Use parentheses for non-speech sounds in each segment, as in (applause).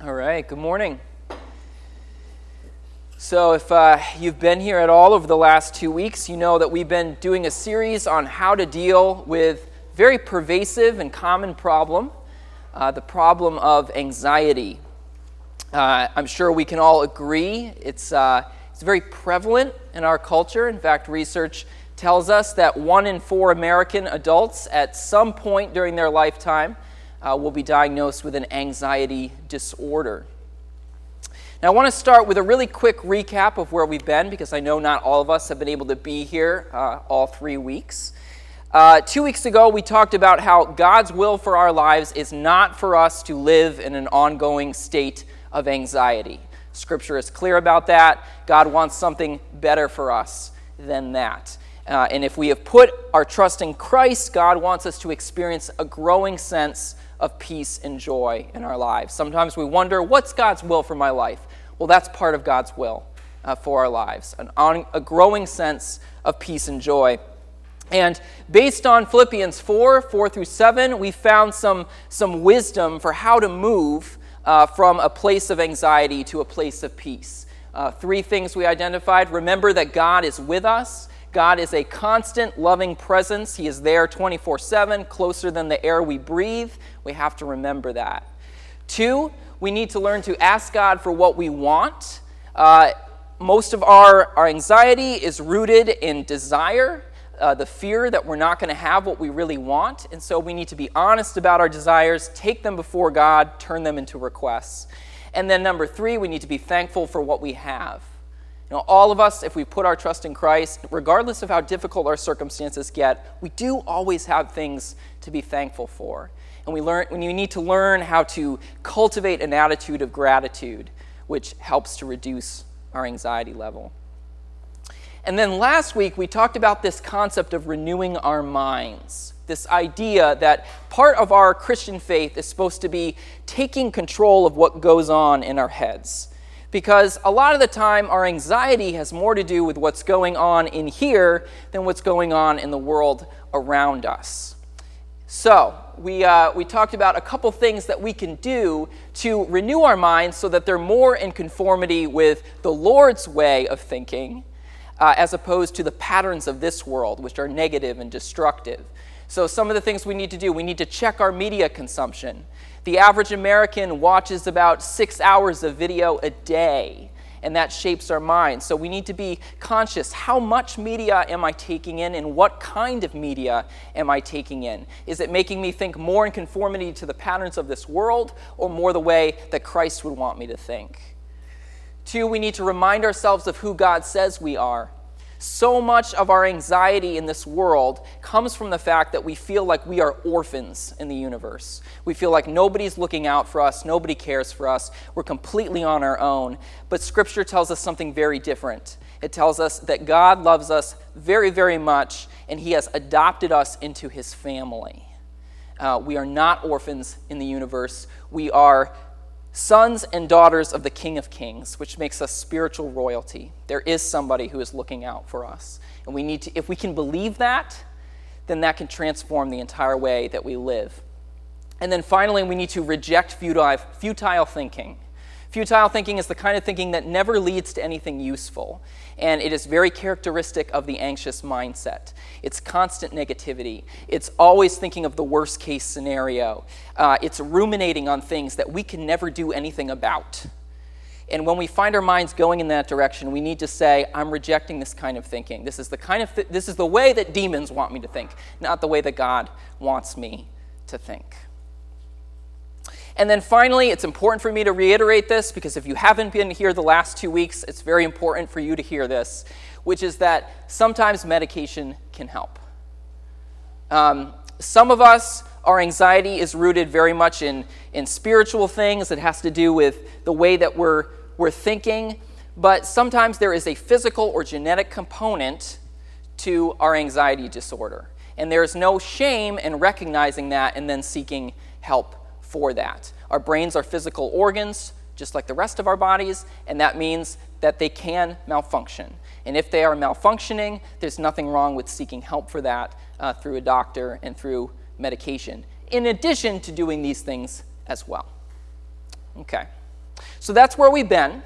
All right, good morning. So, if uh, you've been here at all over the last two weeks, you know that we've been doing a series on how to deal with very pervasive and common problem, uh, the problem of anxiety. Uh, I'm sure we can all agree it's, uh, it's very prevalent in our culture. In fact, research tells us that one in four American adults at some point during their lifetime uh, will be diagnosed with an anxiety disorder. Now, I want to start with a really quick recap of where we've been because I know not all of us have been able to be here uh, all three weeks. Uh, two weeks ago, we talked about how God's will for our lives is not for us to live in an ongoing state of anxiety. Scripture is clear about that. God wants something better for us than that. Uh, and if we have put our trust in Christ, God wants us to experience a growing sense of peace and joy in our lives. Sometimes we wonder, what's God's will for my life? Well, that's part of God's will uh, for our lives, an on, a growing sense of peace and joy. And based on Philippians 4 4 through 7, we found some, some wisdom for how to move uh, from a place of anxiety to a place of peace. Uh, three things we identified remember that God is with us. God is a constant, loving presence. He is there 24 7, closer than the air we breathe. We have to remember that. Two, we need to learn to ask God for what we want. Uh, most of our, our anxiety is rooted in desire, uh, the fear that we're not going to have what we really want. And so we need to be honest about our desires, take them before God, turn them into requests. And then, number three, we need to be thankful for what we have. You know, all of us, if we put our trust in Christ, regardless of how difficult our circumstances get, we do always have things to be thankful for. And we, learn, we need to learn how to cultivate an attitude of gratitude, which helps to reduce our anxiety level. And then last week, we talked about this concept of renewing our minds. This idea that part of our Christian faith is supposed to be taking control of what goes on in our heads because a lot of the time our anxiety has more to do with what's going on in here than what's going on in the world around us. So, we, uh, we talked about a couple things that we can do to renew our minds so that they're more in conformity with the Lord's way of thinking, uh, as opposed to the patterns of this world, which are negative and destructive. So, some of the things we need to do we need to check our media consumption. The average American watches about six hours of video a day, and that shapes our minds. So we need to be conscious how much media am I taking in, and what kind of media am I taking in? Is it making me think more in conformity to the patterns of this world, or more the way that Christ would want me to think? Two, we need to remind ourselves of who God says we are. So much of our anxiety in this world comes from the fact that we feel like we are orphans in the universe. We feel like nobody's looking out for us, nobody cares for us, we're completely on our own. But Scripture tells us something very different. It tells us that God loves us very, very much, and He has adopted us into His family. Uh, we are not orphans in the universe, we are sons and daughters of the King of Kings, which makes us spiritual royalty. There is somebody who is looking out for us. And we need to, if we can believe that, then that can transform the entire way that we live. And then finally, we need to reject futile, futile thinking. Futile thinking is the kind of thinking that never leads to anything useful, and it is very characteristic of the anxious mindset. It's constant negativity, it's always thinking of the worst case scenario, uh, it's ruminating on things that we can never do anything about. And when we find our minds going in that direction, we need to say, I'm rejecting this kind of thinking. This is the kind of th- this is the way that demons want me to think, not the way that God wants me to think. And then finally, it's important for me to reiterate this because if you haven't been here the last two weeks, it's very important for you to hear this, which is that sometimes medication can help. Um, some of us, our anxiety is rooted very much in, in spiritual things. It has to do with the way that we're, we're thinking. But sometimes there is a physical or genetic component to our anxiety disorder. And there is no shame in recognizing that and then seeking help for that. Our brains are physical organs, just like the rest of our bodies, and that means that they can malfunction. And if they are malfunctioning, there's nothing wrong with seeking help for that uh, through a doctor and through medication, in addition to doing these things as well. Okay. So that's where we've been.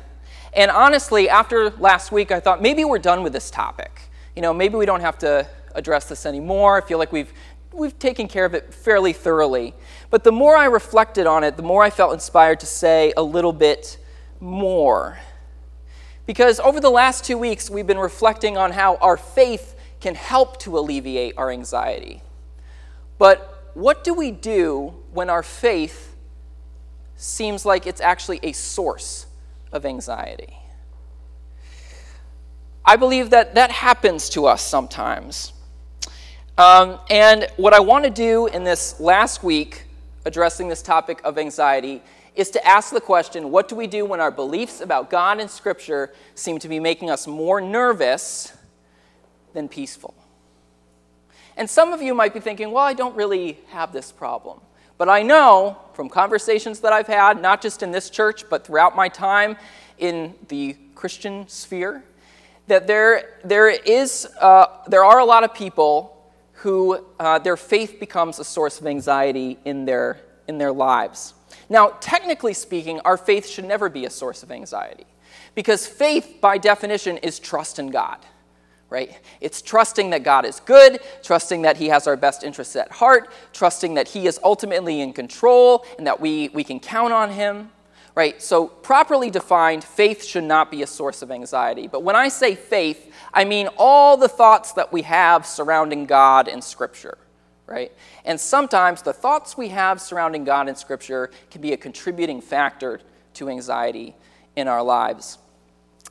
And honestly, after last week, I thought maybe we're done with this topic. You know, maybe we don't have to address this anymore. I feel like we've, we've taken care of it fairly thoroughly. But the more I reflected on it, the more I felt inspired to say a little bit more. Because over the last two weeks, we've been reflecting on how our faith can help to alleviate our anxiety. But what do we do when our faith seems like it's actually a source of anxiety? I believe that that happens to us sometimes. Um, and what I want to do in this last week, addressing this topic of anxiety, is to ask the question what do we do when our beliefs about God and Scripture seem to be making us more nervous than peaceful? And some of you might be thinking, well, I don't really have this problem. But I know from conversations that I've had, not just in this church, but throughout my time in the Christian sphere, that there, there, is, uh, there are a lot of people who uh, their faith becomes a source of anxiety in their, in their lives. Now, technically speaking, our faith should never be a source of anxiety because faith, by definition, is trust in God. Right? It's trusting that God is good, trusting that He has our best interests at heart, trusting that He is ultimately in control and that we, we can count on Him. Right? So, properly defined, faith should not be a source of anxiety. But when I say faith, I mean all the thoughts that we have surrounding God and Scripture right? And sometimes the thoughts we have surrounding God and Scripture can be a contributing factor to anxiety in our lives.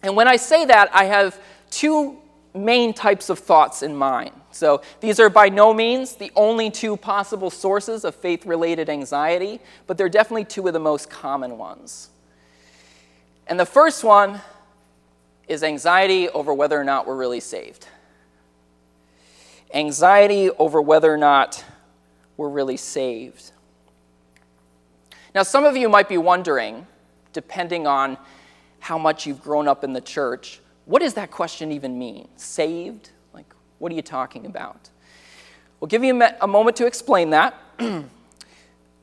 And when I say that, I have two main types of thoughts in mind. So these are by no means the only two possible sources of faith related anxiety, but they're definitely two of the most common ones. And the first one is anxiety over whether or not we're really saved anxiety over whether or not we're really saved. Now, some of you might be wondering, depending on how much you've grown up in the church, what does that question even mean? Saved? What are you talking about? We'll give you a moment to explain that. (clears throat)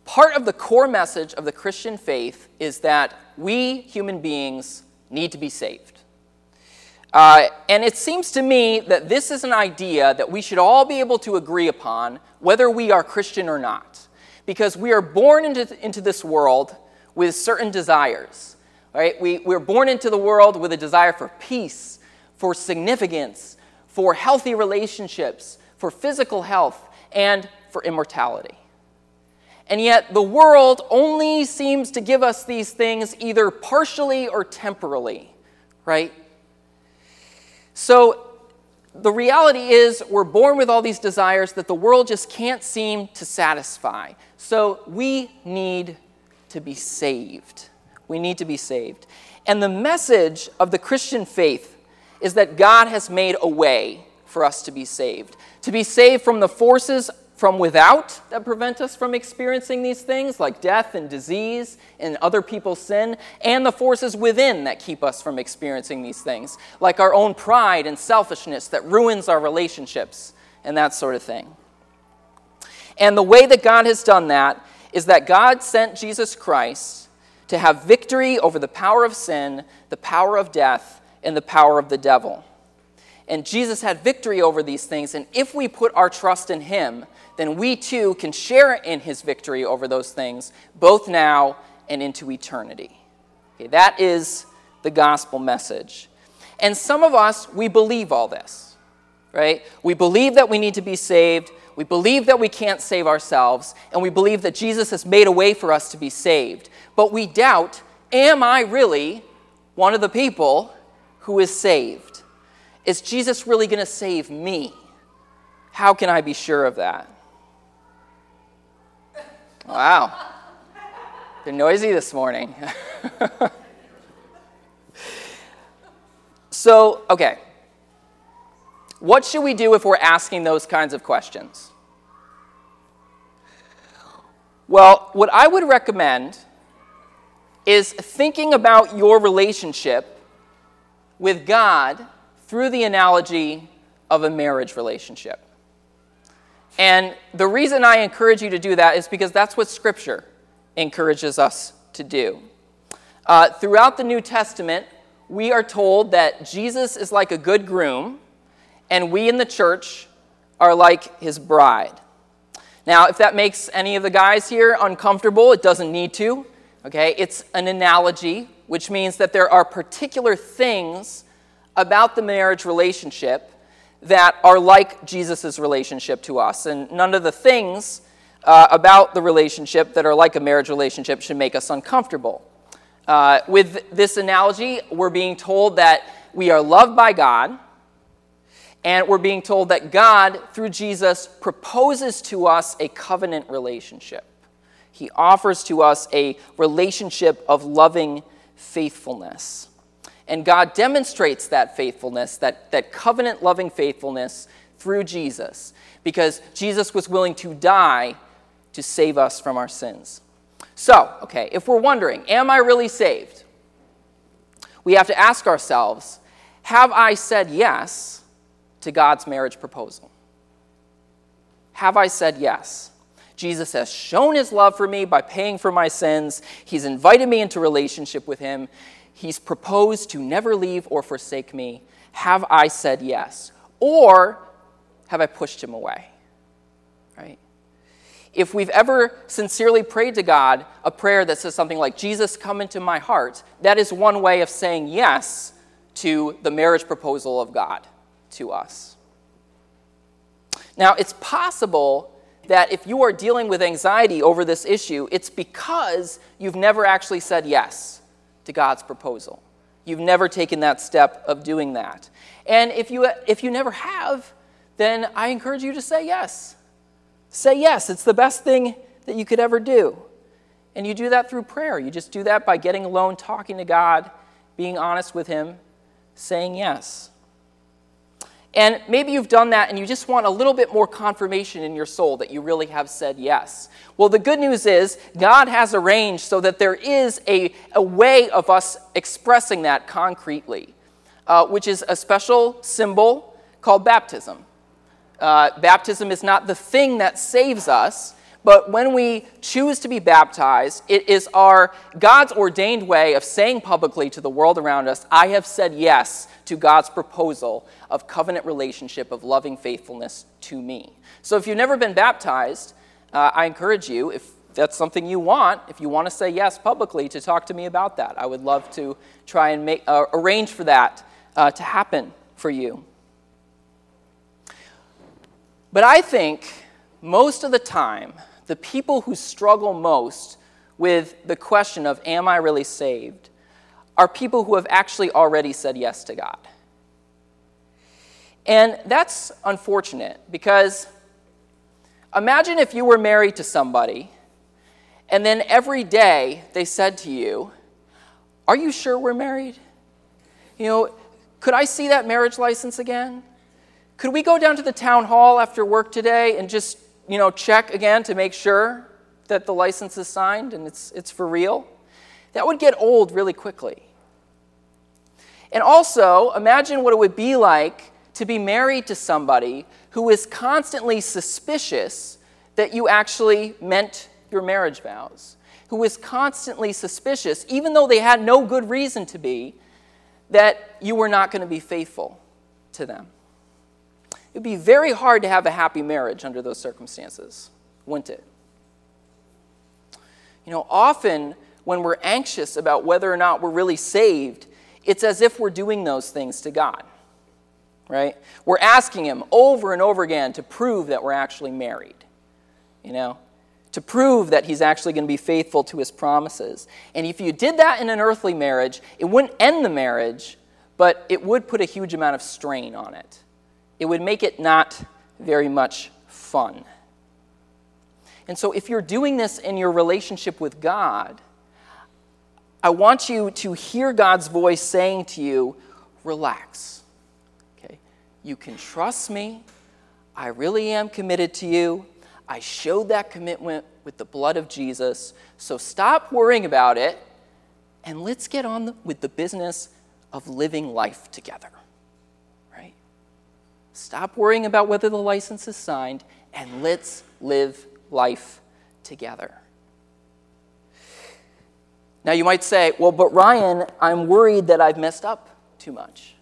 Part of the core message of the Christian faith is that we human beings need to be saved. Uh, and it seems to me that this is an idea that we should all be able to agree upon, whether we are Christian or not. Because we are born into, into this world with certain desires. Right? We, we're born into the world with a desire for peace, for significance, for healthy relationships, for physical health, and for immortality. And yet, the world only seems to give us these things either partially or temporally, right? So the reality is, we're born with all these desires that the world just can't seem to satisfy. So we need to be saved. We need to be saved. And the message of the Christian faith is that God has made a way for us to be saved, to be saved from the forces from without that prevent us from experiencing these things, like death and disease and other people's sin, and the forces within that keep us from experiencing these things, like our own pride and selfishness that ruins our relationships and that sort of thing. And the way that God has done that is that God sent Jesus Christ to have victory over the power of sin, the power of death, and the power of the devil. And Jesus had victory over these things, and if we put our trust in Him, then we too can share in his victory over those things, both now and into eternity. Okay, that is the gospel message. And some of us, we believe all this, right? We believe that we need to be saved. We believe that we can't save ourselves. And we believe that Jesus has made a way for us to be saved. But we doubt am I really one of the people who is saved? Is Jesus really going to save me? How can I be sure of that? Wow. They're noisy this morning. (laughs) so, okay. What should we do if we're asking those kinds of questions? Well, what I would recommend is thinking about your relationship with God through the analogy of a marriage relationship. And the reason I encourage you to do that is because that's what Scripture encourages us to do. Uh, throughout the New Testament, we are told that Jesus is like a good groom, and we in the church are like his bride. Now, if that makes any of the guys here uncomfortable, it doesn't need to. Okay, it's an analogy, which means that there are particular things about the marriage relationship that are like Jesus' relationship to us. And none of the things uh, about the relationship that are like a marriage relationship should make us uncomfortable. Uh, with this analogy, we're being told that we are loved by God, and we're being told that God, through Jesus, proposes to us a covenant relationship. He offers to us a relationship of loving faithfulness. And God demonstrates that faithfulness, that, that covenant loving faithfulness, through Jesus, because Jesus was willing to die to save us from our sins. So, okay, if we're wondering, am I really saved? We have to ask ourselves, have I said yes to God's marriage proposal? Have I said yes? Jesus has shown his love for me by paying for my sins. He's invited me into relationship with him. He's proposed to never leave or forsake me. Have I said yes? Or have I pushed him away? Right? If we've ever sincerely prayed to God a prayer that says something like, Jesus, come into my heart, that is one way of saying yes to the marriage proposal of God to us. Now, it's possible that if you are dealing with anxiety over this issue, it's because you've never actually said yes to God's proposal. You've never taken that step of doing that. And if you, if you never have, then I encourage you to say yes. Say yes. It's the best thing that you could ever do. And you do that through prayer. You just do that by getting alone, talking to God, being honest with Him, saying yes. And maybe you've done that and you just want a little bit more confirmation in your soul that you really have said yes. Well, the good news is God has arranged so that there is a, a way of us expressing that concretely, uh, which is a special symbol called baptism. Uh, baptism is not the thing that saves us, but when we choose to be baptized, it is our God's ordained way of saying publicly to the world around us, I have said yes to God's proposal of covenant relationship of loving faithfulness to me. So if you've never been baptized, uh, I encourage you, if that's something you want, if you want to say yes publicly, to talk to me about that. I would love to try and make, uh, arrange for that uh, to happen for you. But I think most of the time, the people who struggle most with the question of, Am I really saved? are people who have actually already said yes to God. And that's unfortunate because imagine if you were married to somebody and then every day they said to you, Are you sure we're married? You know, could I see that marriage license again? Could we go down to the town hall after work today and just, you know, check again to make sure that the license is signed and it's, it's for real? That would get old really quickly. And also, imagine what it would be like to be married to somebody who is constantly suspicious that you actually meant your marriage vows, who is constantly suspicious, even though they had no good reason to be, that you were not going to be faithful to them. It would be very hard to have a happy marriage under those circumstances, wouldn't it? You know, often when we're anxious about whether or not we're really saved, it's as if we're doing those things to God, right? We're asking Him over and over again to prove that we're actually married, you know, to prove that He's actually going to be faithful to His promises. And if you did that in an earthly marriage, it wouldn't end the marriage, but it would put a huge amount of strain on it. It would make it not very much fun. And so, if you're doing this in your relationship with God, I want you to hear God's voice saying to you, relax. Okay? You can trust me. I really am committed to you. I showed that commitment with the blood of Jesus. So stop worrying about it and let's get on with the business of living life together. Stop worrying about whether the license is signed and let's live life together. Now you might say, well, but Ryan, I'm worried that I've messed up too much.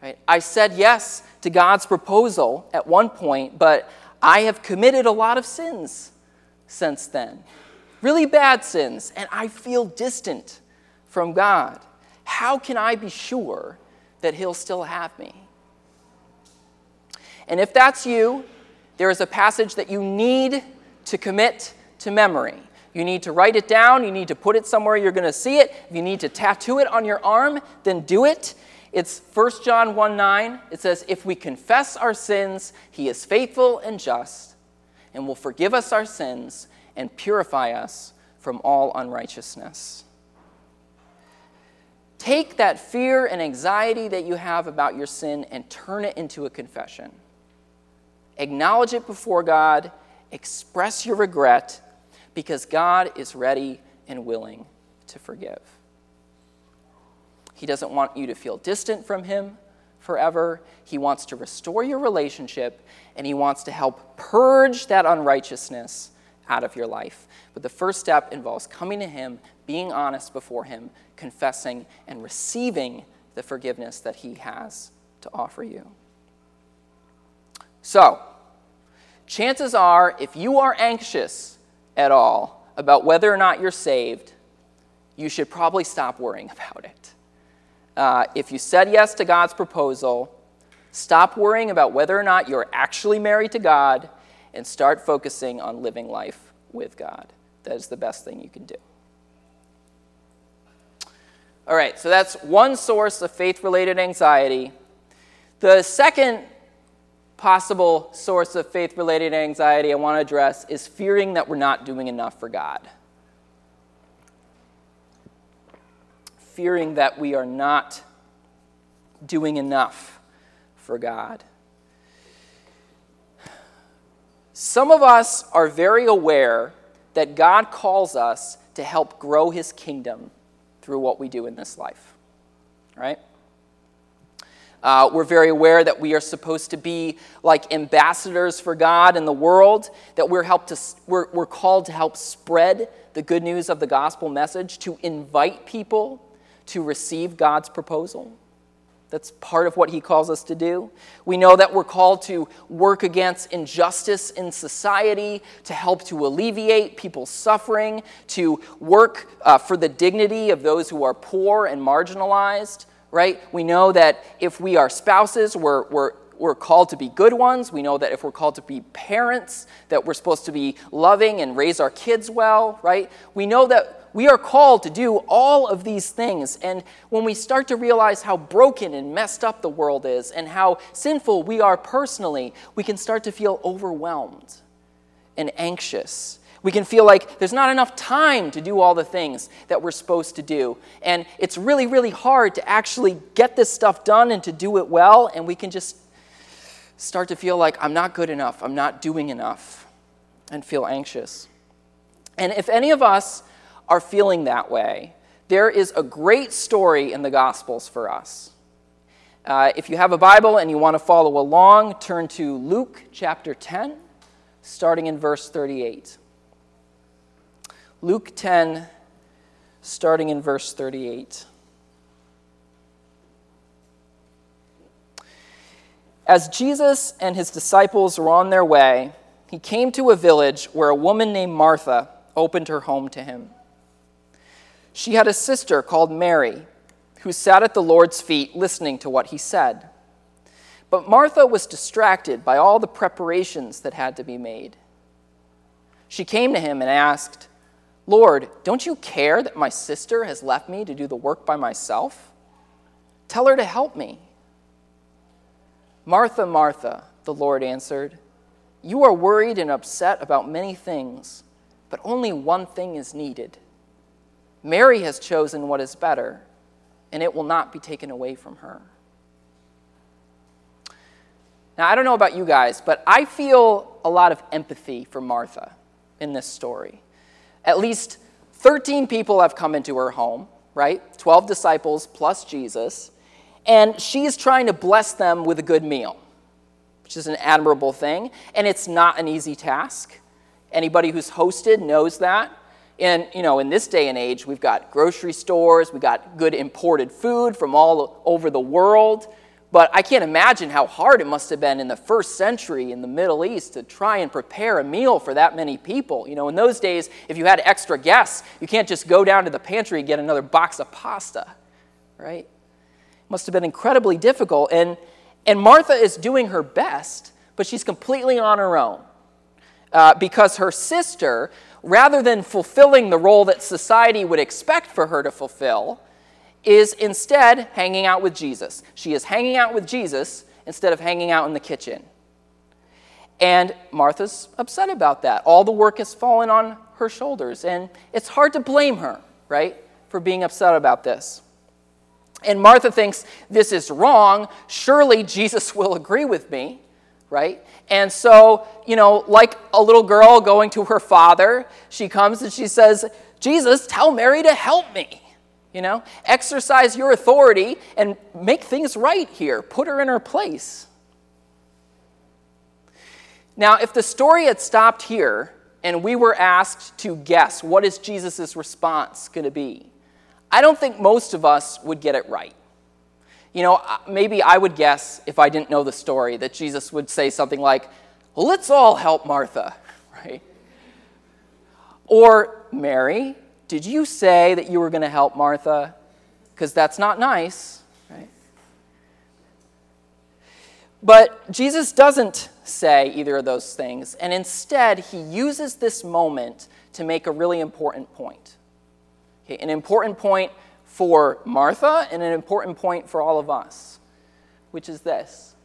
Right? I said yes to God's proposal at one point, but I have committed a lot of sins since then. Really bad sins, and I feel distant from God. How can I be sure that He'll still have me? And if that's you, there is a passage that you need to commit to memory. You need to write it down. You need to put it somewhere you're going to see it. If you need to tattoo it on your arm, then do it. It's 1 John 1 9. It says, If we confess our sins, he is faithful and just and will forgive us our sins and purify us from all unrighteousness. Take that fear and anxiety that you have about your sin and turn it into a confession. Acknowledge it before God, express your regret, because God is ready and willing to forgive. He doesn't want you to feel distant from Him forever. He wants to restore your relationship, and He wants to help purge that unrighteousness out of your life. But the first step involves coming to Him, being honest before Him, confessing, and receiving the forgiveness that He has to offer you. So, chances are, if you are anxious at all about whether or not you're saved, you should probably stop worrying (laughs) about it. Uh, if you said yes to God's proposal, stop worrying about whether or not you're actually married to God and start focusing on living life with God. That is the best thing you can do. All right, so that's one source of faith related anxiety. The second possible source of faith related anxiety I want to address is fearing that we're not doing enough for God. Fearing that we are not doing enough for God. Some of us are very aware that God calls us to help grow his kingdom through what we do in this life, right? Uh, we're very aware that we are supposed to be like ambassadors for God in the world, that we're, helped to, we're, we're called to help spread the good news of the gospel message, to invite people to receive God's proposal. That's part of what he calls us to do. We know that we're called to work against injustice in society, to help to alleviate people's suffering, to work uh, for the dignity of those who are poor and marginalized right? We know that if we are spouses, we're, we're, we're called to be good ones. We know that if we're called to be parents, that we're supposed to be loving and raise our kids well, right? We know that we are called to do all of these things. And when we start to realize how broken and messed up the world is and how sinful we are personally, we can start to feel overwhelmed and anxious we can feel like there's not enough time to do all the things that we're supposed to do. And it's really, really hard to actually get this stuff done and to do it well. And we can just start to feel like I'm not good enough, I'm not doing enough, and feel anxious. And if any of us are feeling that way, there is a great story in the Gospels for us. Uh, if you have a Bible and you want to follow along, turn to Luke chapter 10, starting in verse 38. Luke 10, starting in verse 38. As Jesus and his disciples were on their way, he came to a village where a woman named Martha opened her home to him. She had a sister called Mary who sat at the Lord's feet listening to what he said. But Martha was distracted by all the preparations that had to be made. She came to him and asked, Lord, don't you care that my sister has left me to do the work by myself? Tell her to help me. Martha, Martha, the Lord answered, You are worried and upset about many things, but only one thing is needed. Mary has chosen what is better, and it will not be taken away from her. Now, I don't know about you guys, but I feel a lot of empathy for Martha in this story. At least 13 people have come into her home, right? 12 disciples plus Jesus. And she's trying to bless them with a good meal, which is an admirable thing. And it's not an easy task. Anybody who's hosted knows that. And, you know, in this day and age, we've got grocery stores, we've got good imported food from all over the world. But I can't imagine how hard it must have been in the first century in the Middle East to try and prepare a meal for that many people. You know, in those days, if you had extra guests, you can't just go down to the pantry and get another box of pasta, right? It must have been incredibly difficult. And, and Martha is doing her best, but she's completely on her own uh, because her sister, rather than fulfilling the role that society would expect for her to fulfill, is instead hanging out with Jesus. She is hanging out with Jesus instead of hanging out in the kitchen. And Martha's upset about that. All the work has fallen on her shoulders. And it's hard to blame her, right, for being upset about this. And Martha thinks this is wrong. Surely Jesus (laughs) will agree with me, right? And so, you know, like a little girl going to her father, she comes and she says, Jesus, tell Mary to help me. You know, exercise your authority and make things right here. Put her in her place. Now, if the story had stopped here and we were asked to guess what is Jesus' response going to be, I don't think most of us would get it right. You know, uh, maybe I would guess, if I didn't know the story, that Jesus would say something like, well, let's all help Martha, (laughs) right? Or, Mary, did you say that you were going to help Martha? Because that's not nice, right? But Jesus doesn't say either of those things, and instead, he uses this moment to make a really important point. Okay, an important point for Martha and an important point for all of us, which is this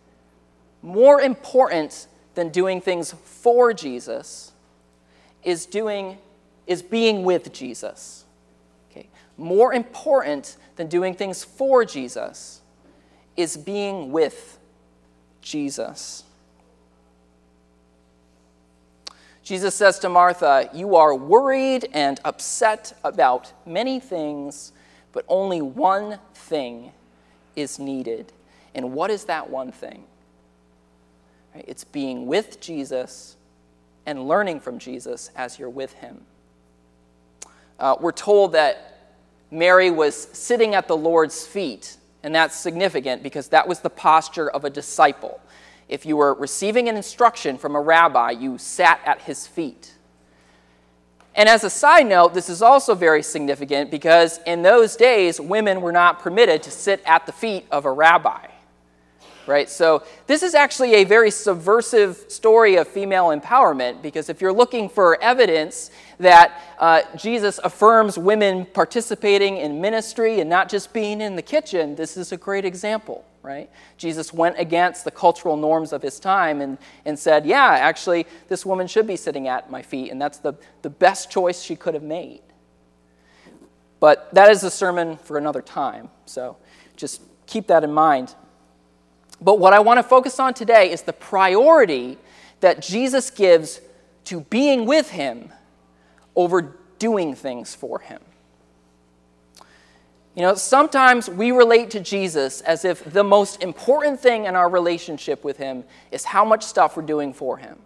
more important than doing things for Jesus is doing is being with Jesus. Okay. More important than doing things for Jesus is being with Jesus. Jesus says to Martha, You are worried and upset about many things, but only one thing is needed. And what is that one thing? It's being with Jesus and learning from Jesus as you're with him. Uh, we're told that Mary was sitting at the Lord's feet, and that's significant because that was the posture of a disciple. If you were receiving an instruction from a rabbi, you sat at his feet. And as a side note, this is also very significant because in those days, women were not permitted to sit at the feet of a rabbi. Right? So, this is actually a very subversive story of female empowerment because if you're looking for evidence that uh, Jesus affirms women participating in ministry and not just being in the kitchen, this is a great example right? Jesus went against the cultural norms of his time and, and said, Yeah, actually, this woman should be sitting at my feet, and that's the, the best choice she could have made. But that is a sermon for another time, so just keep that in mind. But what I want to focus on today is the priority that Jesus gives to being with him over doing things for him. You know, sometimes we relate to Jesus as if the most important thing in our relationship with him is how much stuff we're doing for him,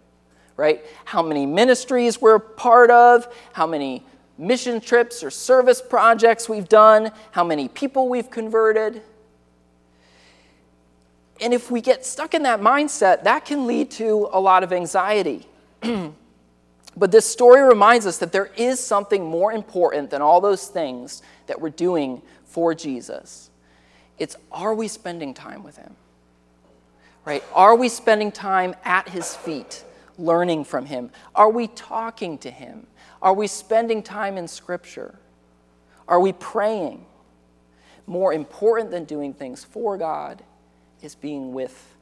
right? How many ministries we're part of, how many mission trips or service projects we've done, how many people we've converted. And if we get stuck in that mindset, that can lead to a lot of anxiety. (clears throat) but this story reminds us that there is something more important than all those things that we're doing for Jesus. It's are we spending time with him? Right? Are we spending time at his feet, learning from him? Are we talking to him? Are we spending time in scripture? Are we praying? More important than doing things for God is being with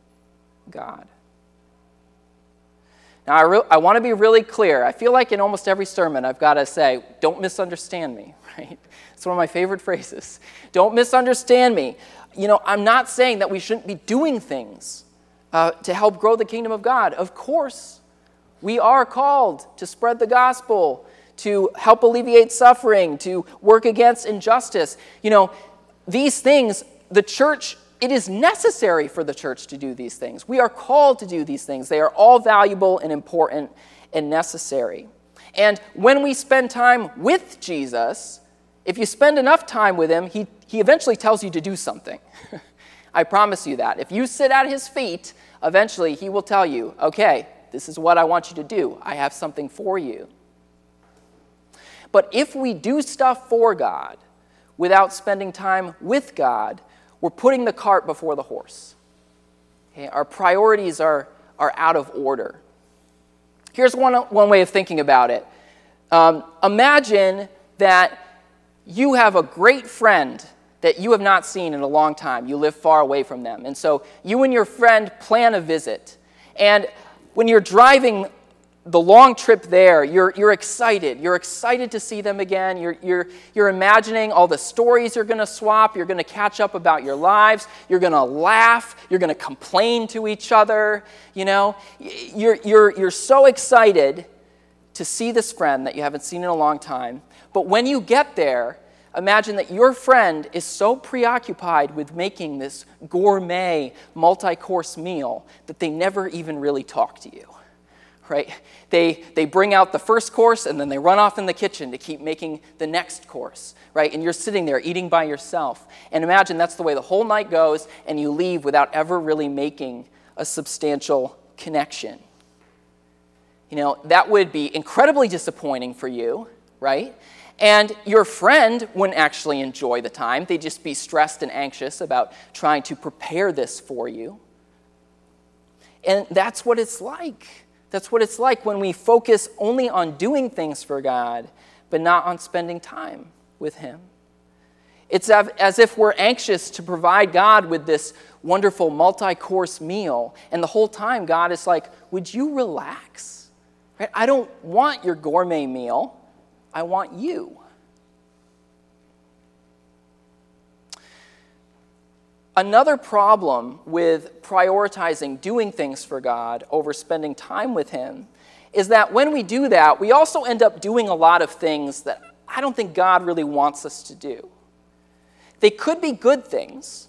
God. Now, I, re- I want to be really clear. I feel like in almost every sermon, I've got to say, don't misunderstand me, (laughs) right? It's one of my favorite phrases. Don't misunderstand me. You know, I'm not saying that we shouldn't be doing things uh, to help grow the kingdom of God. Of course, we are called to spread the gospel, to help alleviate suffering, to work against injustice. You know, these things, the church it is necessary for the church to do these things. We are called to do these things. They are all valuable and important and necessary. And when we spend time with Jesus, if you spend enough time with him, he, he eventually tells you to do something. (laughs) I promise you that. If you sit at his feet, eventually he will tell you, okay, this is what I want you to do. I have something for you. But if we do stuff for God without spending time with God, we're putting the cart before the horse. Okay? Our priorities are, are out of order. Here's one, one way of thinking about it um, imagine that you have a great friend that you have not seen in a long time. You live far away from them. And so you and your friend plan a visit. And when you're driving the long trip there, you're, you're excited. You're excited to see them again. You're, you're, you're imagining all the stories you're going to swap. You're going to catch up about your lives. You're going to laugh. You're going to complain to each other. You know, you're, you're, you're so excited to see this friend that you haven't seen in a long time. But when you get there, imagine that your friend is so preoccupied with making this gourmet multi course meal that they never even really talk to you. Right? They, they bring out the first course and then they run off in the kitchen to keep making the next course. Right? And you're sitting there eating by yourself. And imagine that's the way the whole night goes, and you leave without ever really making a substantial connection. You know, that would be incredibly disappointing for you, right? And your friend wouldn't actually enjoy the time. They'd just be stressed and anxious about trying to prepare this for you. And that's what it's like. That's what it's like when we focus only on doing things for God, but not on spending time with Him. It's as if we're anxious to provide God with this wonderful multi course meal, and the whole time God is like, Would you relax? Right? I don't want your gourmet meal. I want you. Another problem with prioritizing doing things for God over spending time with Him is that when we do that, we also end up doing a lot of things that I don't think God really wants us to do. They could be good things,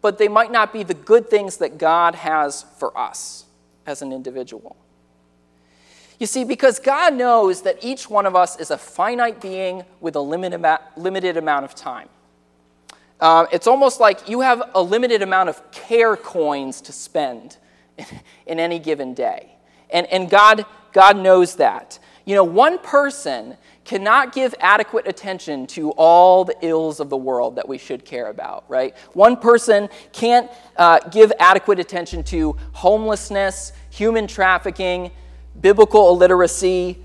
but they might not be the good things that God has for us as an individual. You see, because God knows that each one of us is a finite being with a limited amount of time. Uh, it's almost like you have a limited amount of care coins to spend (laughs) in any given day. And, and God, God knows that. You know, one person cannot give adequate attention to all the ills of the world that we should care about, right? One person can't uh, give adequate attention to homelessness, human trafficking, biblical illiteracy,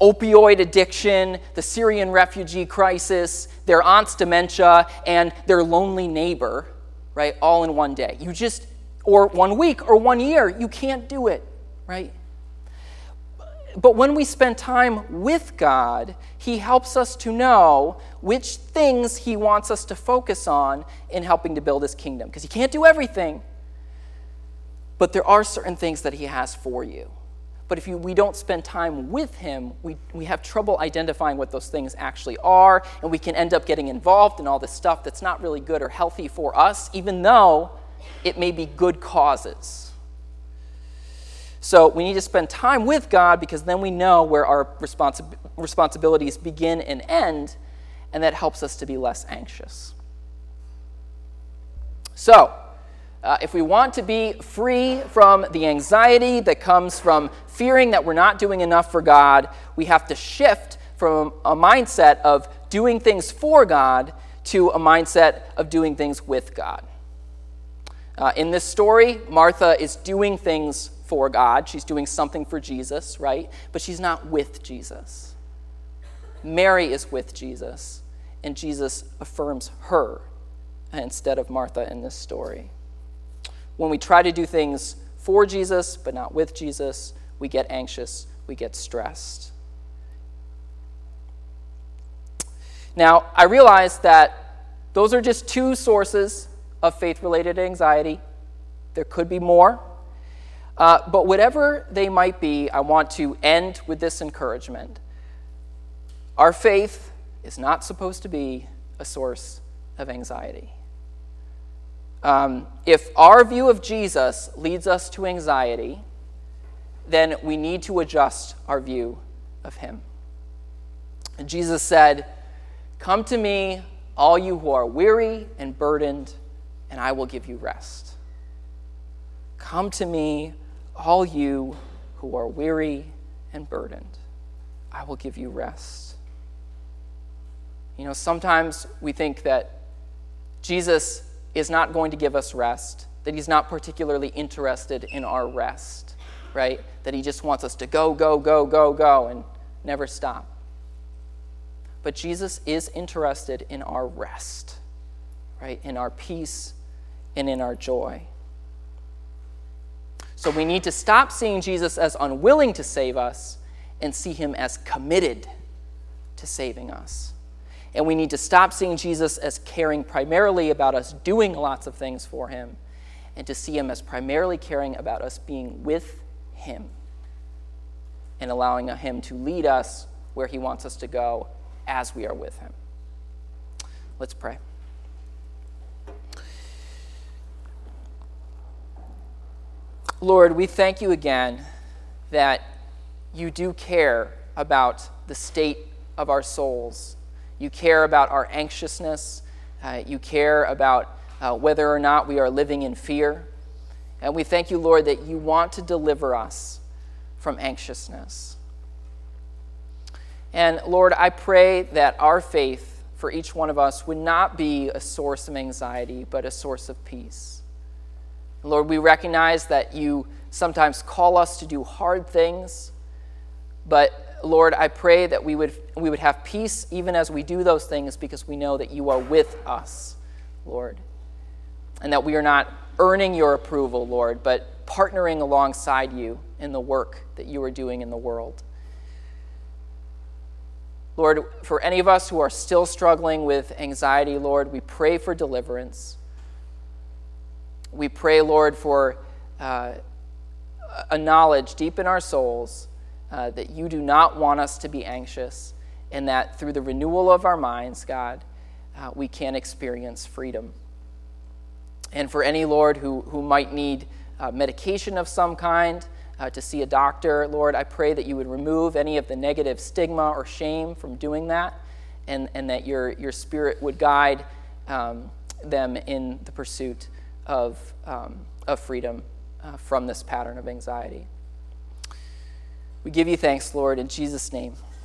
opioid addiction, the Syrian refugee crisis, their aunt's dementia, and their lonely neighbor, right, all in one day. You just, or one week or one year, you can't do it, right? But when we spend time with God, He helps us to know which things He wants us to focus on in helping to build His kingdom. Because He can't do everything, but there are certain things that He has for you. But if you, we don't spend time with Him, we, we have trouble identifying what those things actually are, and we can end up getting involved in all this stuff that's not really good or healthy for us, even though it may be good causes. So we need to spend time with God because then we know where our responsi- responsibilities begin and end, and that helps us to be less anxious. So, uh, if we want to be free from the anxiety that comes from fearing that we're not doing enough for God, we have to shift from a mindset of doing things for God to a mindset of doing things with God. Uh, in this story, Martha is doing things for God. She's doing something for Jesus, right? But she's not with Jesus. Mary is with Jesus, and Jesus affirms her instead of Martha in this story. When we try to do things for Jesus but not with Jesus, we get anxious, we get stressed. Now, I realize that those are just two sources of faith related anxiety. There could be more. Uh, but whatever they might be, I want to end with this encouragement. Our faith is not supposed to be a source of anxiety. Um, if our view of Jesus leads us to anxiety, then we need to adjust our view of Him. And Jesus said, Come to me, all you who are weary and burdened, and I will give you rest. Come to me, all you who are weary and burdened. I will give you rest. You know, sometimes we think that Jesus is not going to give us rest, that he's not particularly interested in our rest, right? That he just wants us to go, go, go, go, go, and never stop. But Jesus is interested in our rest, right? In our peace and in our joy. So we need to stop seeing Jesus as unwilling to save us and see him as committed to saving us. And we need to stop seeing Jesus as caring primarily about us doing lots of things for him and to see him as primarily caring about us being with him and allowing him to lead us where he wants us to go as we are with him. Let's pray. Lord, we thank you again that you do care about the state of our souls you care about our anxiousness. Uh, you care about uh, whether or not we are living in fear. And we thank you, Lord, that you want to deliver us from anxiousness. And Lord, I pray that our faith for each one of us would not be a source of anxiety, but a source of peace. Lord, we recognize that you sometimes call us to do hard things, but Lord, I pray that we would, we would have peace even as we do those things because we know that you are with us, Lord. And that we are not earning your approval, Lord, but partnering alongside you in the work that you are doing in the world. Lord, for any of us who are still struggling with anxiety, Lord, we pray for deliverance. We pray, Lord, for uh, a knowledge deep in our souls uh, that you do not want us to be anxious, and that through the renewal of our minds, God, uh, we can experience freedom. And for any, Lord, who, who might need uh, medication of some kind, uh, to see a doctor, Lord, I pray that you would remove any of the negative stigma or shame from doing that, and, and that your, your spirit would guide um, them in the pursuit of, um, of freedom uh, from this pattern of anxiety. We give you thanks, Lord, in Jesus' name.